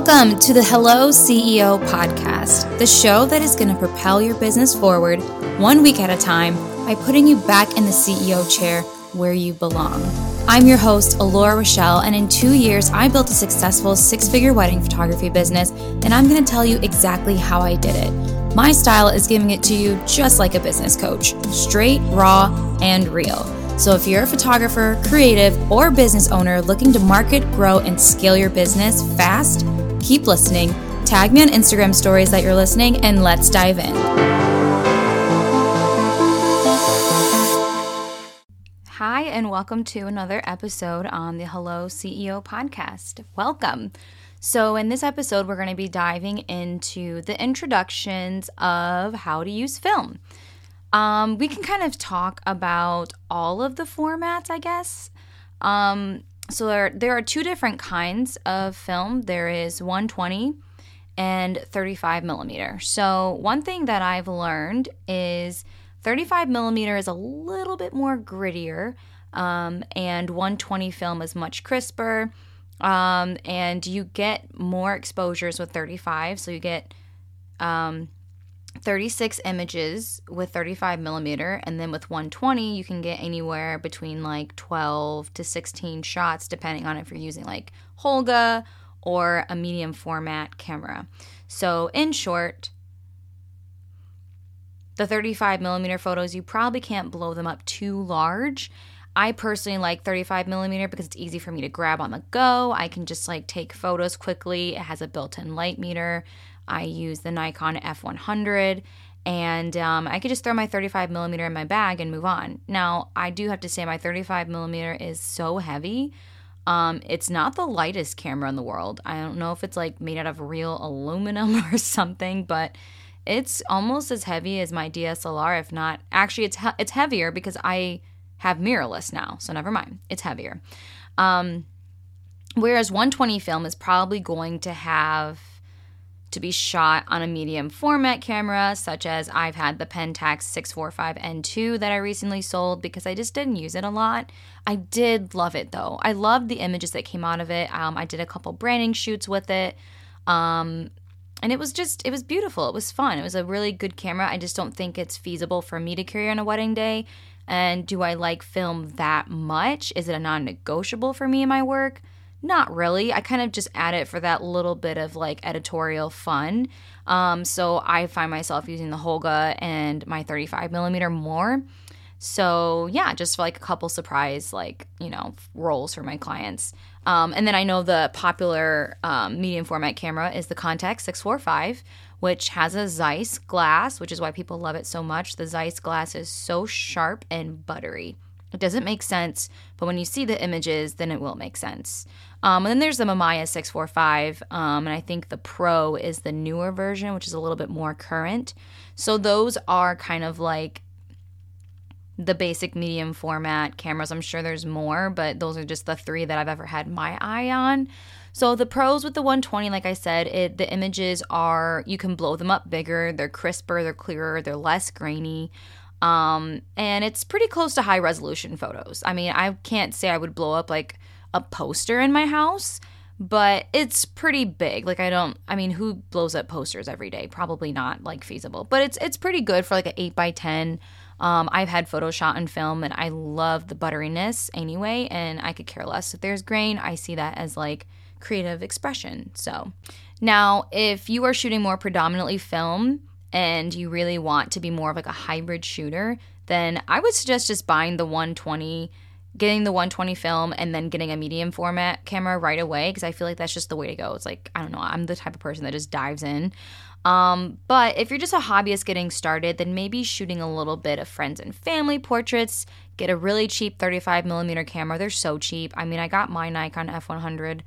Welcome to the Hello CEO podcast, the show that is going to propel your business forward one week at a time by putting you back in the CEO chair where you belong. I'm your host, Alora Rachelle, and in two years, I built a successful six figure wedding photography business, and I'm going to tell you exactly how I did it. My style is giving it to you just like a business coach straight, raw, and real. So if you're a photographer, creative, or business owner looking to market, grow, and scale your business fast, keep listening. Tag me on Instagram stories that you're listening, and let's dive in. Hi, and welcome to another episode on the Hello CEO podcast. Welcome. So, in this episode, we're going to be diving into the introductions of how to use film. Um, we can kind of talk about all of the formats, I guess. Um, so there, there are two different kinds of film. There is 120 and 35 millimeter. So one thing that I've learned is 35 millimeter is a little bit more grittier, um, and 120 film is much crisper. Um, and you get more exposures with 35. So you get um, 36 images with 35 millimeter, and then with 120, you can get anywhere between like 12 to 16 shots, depending on if you're using like Holga or a medium format camera. So, in short, the 35 millimeter photos, you probably can't blow them up too large. I personally like 35 millimeter because it's easy for me to grab on the go. I can just like take photos quickly. It has a built in light meter. I use the Nikon F100 and um, I could just throw my 35 millimeter in my bag and move on. Now, I do have to say, my 35 millimeter is so heavy. Um, it's not the lightest camera in the world. I don't know if it's like made out of real aluminum or something, but it's almost as heavy as my DSLR, if not. Actually, it's he- it's heavier because I have mirrorless now, so never mind. It's heavier. Um, whereas 120 film is probably going to have to be shot on a medium format camera, such as I've had the Pentax 645N2 that I recently sold because I just didn't use it a lot. I did love it though. I loved the images that came out of it. Um, I did a couple branding shoots with it. Um, and it was just, it was beautiful. It was fun. It was a really good camera. I just don't think it's feasible for me to carry on a wedding day. And do I like film that much? Is it a non negotiable for me in my work? Not really. I kind of just add it for that little bit of like editorial fun. Um, so I find myself using the Holga and my 35 millimeter more. So yeah, just for like a couple surprise like you know rolls for my clients. Um, and then I know the popular um, medium format camera is the Contax 645, which has a Zeiss glass, which is why people love it so much. The Zeiss glass is so sharp and buttery. It doesn't make sense, but when you see the images, then it will make sense. Um, and then there's the Mamiya 645, um, and I think the Pro is the newer version, which is a little bit more current. So those are kind of like the basic medium format cameras. I'm sure there's more, but those are just the three that I've ever had my eye on. So the pros with the 120, like I said, it the images are you can blow them up bigger, they're crisper, they're clearer, they're less grainy. Um, and it's pretty close to high resolution photos. I mean, I can't say I would blow up like a poster in my house, but it's pretty big. Like I don't I mean, who blows up posters every day? Probably not like feasible. But it's it's pretty good for like an 8 by 10 um, I've had photo shot and film, and I love the butteriness anyway, and I could care less if there's grain. I see that as like creative expression. So, now if you are shooting more predominantly film, and you really want to be more of like a hybrid shooter, then I would suggest just buying the 120, getting the 120 film, and then getting a medium format camera right away because I feel like that's just the way to go. It's like, I don't know, I'm the type of person that just dives in. Um, but if you're just a hobbyist getting started, then maybe shooting a little bit of friends and family portraits. Get a really cheap 35 millimeter camera. They're so cheap. I mean, I got my Nikon F100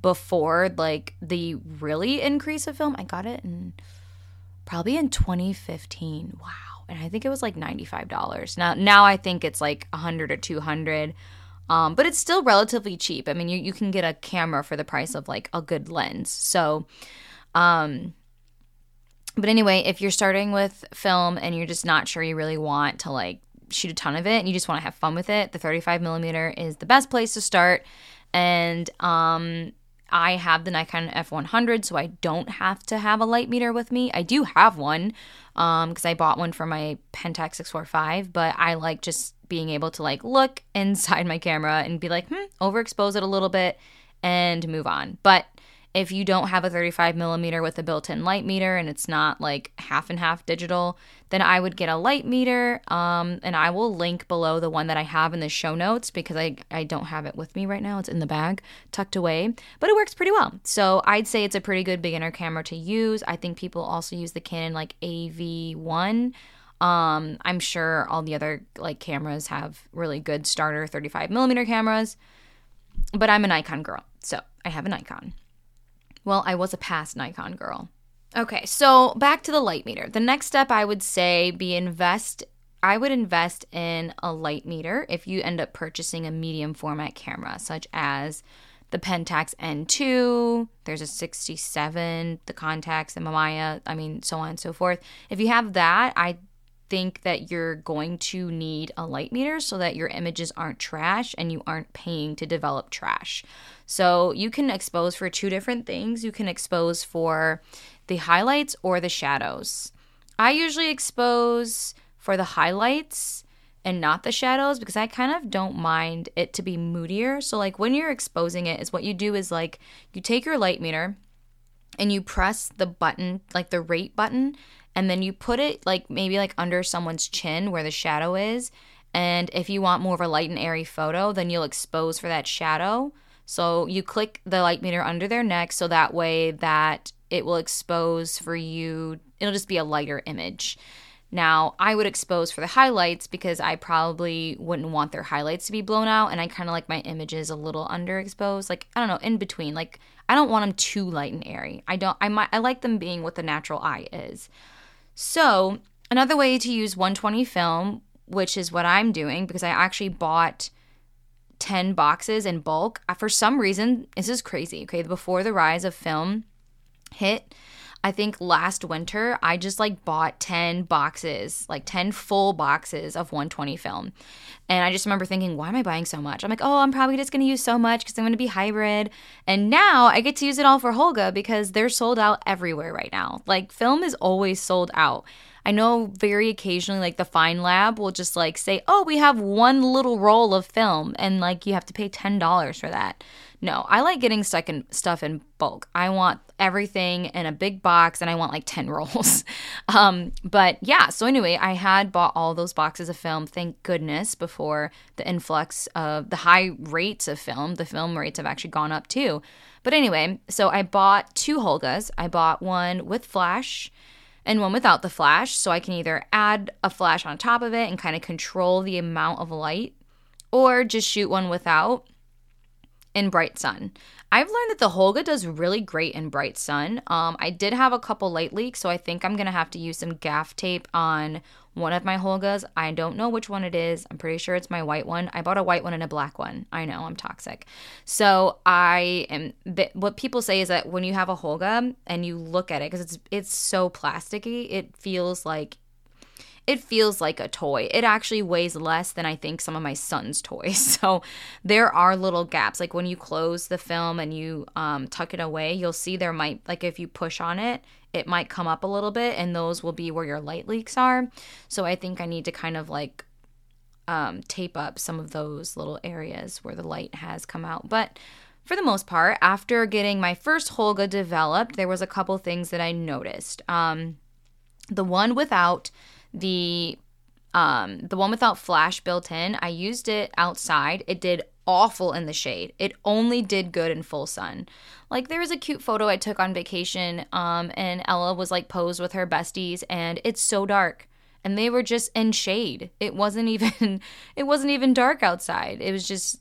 before like the really increase of film. I got it in probably in 2015. Wow. And I think it was like $95. Now now I think it's like 100 or 200. Um, but it's still relatively cheap. I mean, you, you can get a camera for the price of like a good lens. So, um, but anyway, if you're starting with film and you're just not sure you really want to like shoot a ton of it and you just want to have fun with it, the 35 millimeter is the best place to start. And um, I have the Nikon F100, so I don't have to have a light meter with me. I do have one because um, I bought one for my Pentax 645, but I like just being able to like look inside my camera and be like, hmm, overexpose it a little bit and move on. But if you don't have a 35 millimeter with a built in light meter and it's not like half and half digital, then I would get a light meter. Um, and I will link below the one that I have in the show notes because I, I don't have it with me right now. It's in the bag, tucked away, but it works pretty well. So I'd say it's a pretty good beginner camera to use. I think people also use the Canon like AE-1. Um, I'm sure all the other like cameras have really good starter 35 millimeter cameras, but I'm a Nikon girl, so I have a Nikon. Well, I was a past Nikon girl. Okay, so back to the light meter. The next step I would say be invest I would invest in a light meter if you end up purchasing a medium format camera such as the Pentax N2, there's a 67, the Contax, the Mamiya, I mean so on and so forth. If you have that, I think that you're going to need a light meter so that your images aren't trash and you aren't paying to develop trash. So you can expose for two different things. You can expose for the highlights or the shadows. I usually expose for the highlights and not the shadows because I kind of don't mind it to be moodier. So like when you're exposing it is what you do is like you take your light meter and you press the button, like the rate button, and then you put it like maybe like under someone's chin where the shadow is. And if you want more of a light and airy photo, then you'll expose for that shadow. So you click the light meter under their neck so that way that it will expose for you. It'll just be a lighter image. Now, I would expose for the highlights because I probably wouldn't want their highlights to be blown out and I kind of like my images a little underexposed, like I don't know, in between. Like I don't want them too light and airy. I don't I might I like them being what the natural eye is. So, another way to use 120 film, which is what I'm doing because I actually bought 10 boxes in bulk. For some reason, this is crazy. Okay, before the rise of film hit, I think last winter I just like bought 10 boxes, like 10 full boxes of 120 film. And I just remember thinking, why am I buying so much? I'm like, oh, I'm probably just going to use so much because I'm going to be hybrid. And now I get to use it all for Holga because they're sold out everywhere right now. Like, film is always sold out. I know very occasionally, like the Find Lab will just like say, oh, we have one little roll of film, and like you have to pay $10 for that. No, I like getting stuck in stuff in bulk. I want everything in a big box and I want like 10 rolls. um, but yeah, so anyway, I had bought all those boxes of film, thank goodness, before the influx of the high rates of film. The film rates have actually gone up too. But anyway, so I bought two Holgas. I bought one with flash and one without the flash. So I can either add a flash on top of it and kind of control the amount of light or just shoot one without in bright sun. I've learned that the Holga does really great in bright sun. Um, I did have a couple light leaks, so I think I'm gonna have to use some gaff tape on one of my Holgas. I don't know which one it is. I'm pretty sure it's my white one. I bought a white one and a black one. I know I'm toxic. So I am. What people say is that when you have a Holga and you look at it, because it's it's so plasticky, it feels like it feels like a toy. It actually weighs less than I think some of my son's toys. So there are little gaps. Like when you close the film and you um, tuck it away, you'll see there might, like if you push on it, it might come up a little bit, and those will be where your light leaks are. So I think I need to kind of like um, tape up some of those little areas where the light has come out. But for the most part, after getting my first Holga developed, there was a couple things that I noticed. Um, the one without the um the one without flash built in, I used it outside. It did awful in the shade. It only did good in full sun. Like there was a cute photo I took on vacation um and Ella was like posed with her besties and it's so dark and they were just in shade. It wasn't even it wasn't even dark outside. It was just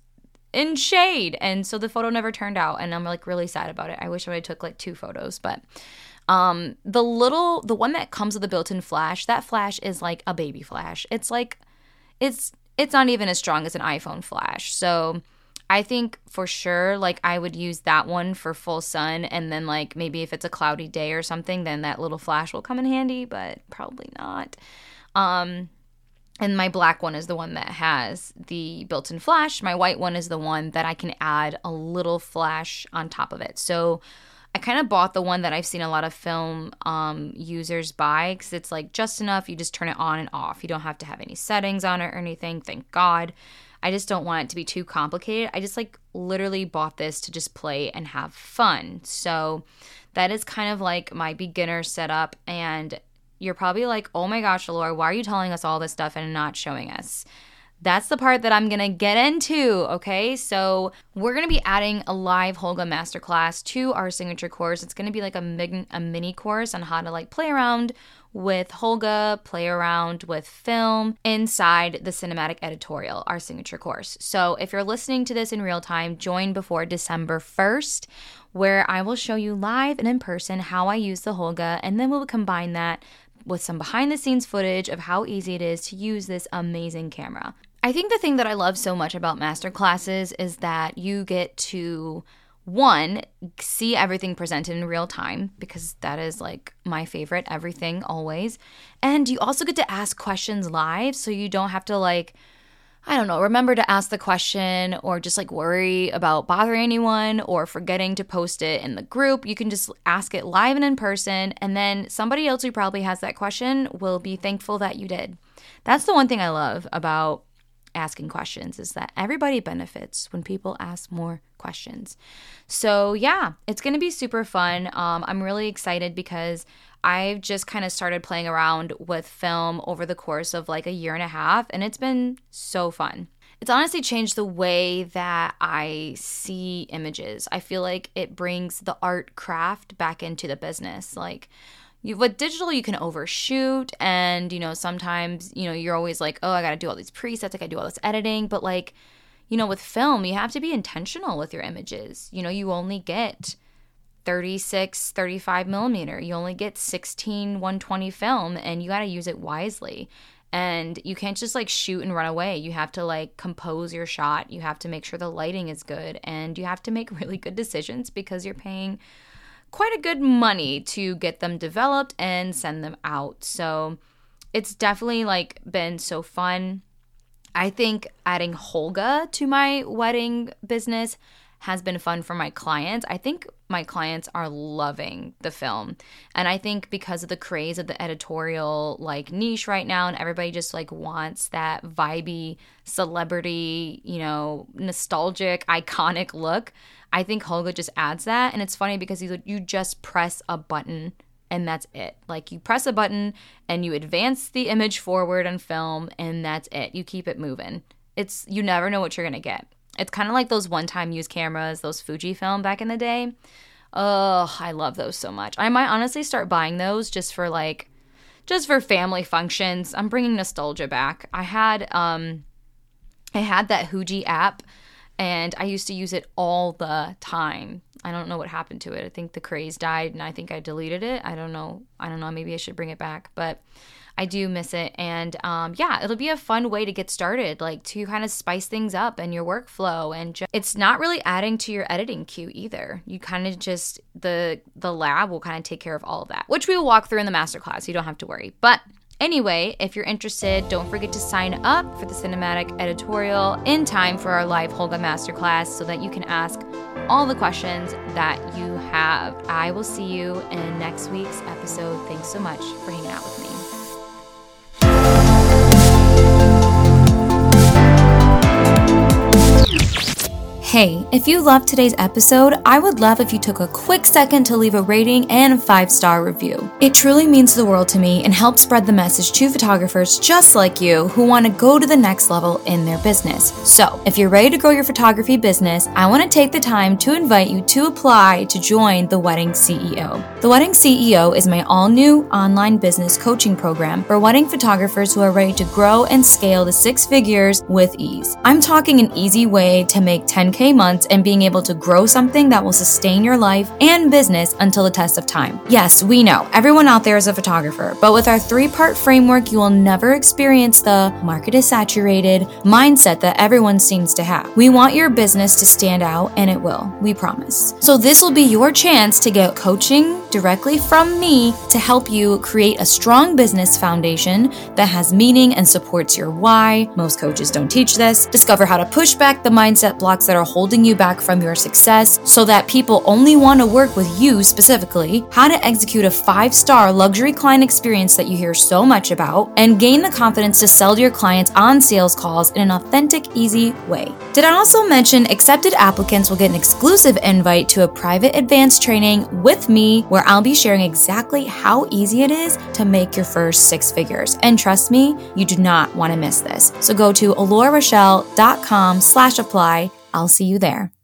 in shade. And so the photo never turned out and I'm like really sad about it. I wish I would have took like two photos, but um, the little, the one that comes with the built-in flash, that flash is like a baby flash. It's like, it's it's not even as strong as an iPhone flash. So I think for sure, like I would use that one for full sun, and then like maybe if it's a cloudy day or something, then that little flash will come in handy, but probably not. Um, and my black one is the one that has the built-in flash. My white one is the one that I can add a little flash on top of it. So I kind of bought the one that I've seen a lot of film um, users buy because it's like just enough. You just turn it on and off. You don't have to have any settings on it or anything. Thank God. I just don't want it to be too complicated. I just like literally bought this to just play and have fun. So that is kind of like my beginner setup. And you're probably like, oh my gosh, Laura, why are you telling us all this stuff and not showing us? That's the part that I'm gonna get into, okay? So, we're gonna be adding a live Holga masterclass to our signature course. It's gonna be like a, mig- a mini course on how to like play around with Holga, play around with film inside the cinematic editorial, our signature course. So, if you're listening to this in real time, join before December 1st, where I will show you live and in person how I use the Holga, and then we'll combine that with some behind the scenes footage of how easy it is to use this amazing camera. I think the thing that I love so much about master classes is that you get to one see everything presented in real time because that is like my favorite everything always and you also get to ask questions live so you don't have to like I don't know, remember to ask the question or just like worry about bothering anyone or forgetting to post it in the group. You can just ask it live and in person, and then somebody else who probably has that question will be thankful that you did. That's the one thing I love about asking questions is that everybody benefits when people ask more questions. So, yeah, it's going to be super fun. Um, I'm really excited because I've just kind of started playing around with film over the course of like a year and a half, and it's been so fun. It's honestly changed the way that I see images. I feel like it brings the art craft back into the business. Like, you, with digital, you can overshoot, and you know, sometimes you know, you're always like, oh, I gotta do all these presets, I gotta do all this editing, but like, you know, with film, you have to be intentional with your images. You know, you only get 36, 35 millimeter. You only get 16, 120 film and you got to use it wisely. And you can't just like shoot and run away. You have to like compose your shot. You have to make sure the lighting is good and you have to make really good decisions because you're paying quite a good money to get them developed and send them out. So it's definitely like been so fun. I think adding Holga to my wedding business has been fun for my clients. I think my clients are loving the film. And I think because of the craze of the editorial like niche right now and everybody just like wants that vibey celebrity, you know, nostalgic, iconic look, I think Holga just adds that and it's funny because you you just press a button and that's it. Like you press a button and you advance the image forward on film and that's it. You keep it moving. It's you never know what you're going to get. It's kind of like those one time use cameras, those Fujifilm back in the day. Oh, I love those so much. I might honestly start buying those just for like, just for family functions. I'm bringing nostalgia back. I had, um, I had that Huji app and I used to use it all the time. I don't know what happened to it. I think the craze died and I think I deleted it. I don't know. I don't know. Maybe I should bring it back. But I do miss it. And um, yeah, it'll be a fun way to get started, like to kind of spice things up in your workflow. And it's not really adding to your editing queue either. You kind of just the the lab will kind of take care of all of that, which we will walk through in the masterclass. You don't have to worry. But Anyway, if you're interested, don't forget to sign up for the cinematic editorial in time for our live Holga masterclass so that you can ask all the questions that you have. I will see you in next week's episode. Thanks so much for hanging out with me. Hey, if you loved today's episode, I would love if you took a quick second to leave a rating and a five star review. It truly means the world to me and helps spread the message to photographers just like you who want to go to the next level in their business. So, if you're ready to grow your photography business, I want to take the time to invite you to apply to join the Wedding CEO. The Wedding CEO is my all new online business coaching program for wedding photographers who are ready to grow and scale to six figures with ease. I'm talking an easy way to make 10K 4K months and being able to grow something that will sustain your life and business until the test of time. Yes, we know everyone out there is a photographer, but with our three part framework, you will never experience the market is saturated mindset that everyone seems to have. We want your business to stand out, and it will, we promise. So, this will be your chance to get coaching directly from me to help you create a strong business foundation that has meaning and supports your why. Most coaches don't teach this. Discover how to push back the mindset blocks that are holding you back from your success so that people only want to work with you specifically, how to execute a five star luxury client experience that you hear so much about, and gain the confidence to sell to your clients on sales calls in an authentic, easy way. Did I also mention accepted applicants will get an exclusive invite to a private advanced training with me where I'll be sharing exactly how easy it is to make your first six figures. And trust me, you do not want to miss this. So go to alorarachelle.com slash apply. I'll see you there.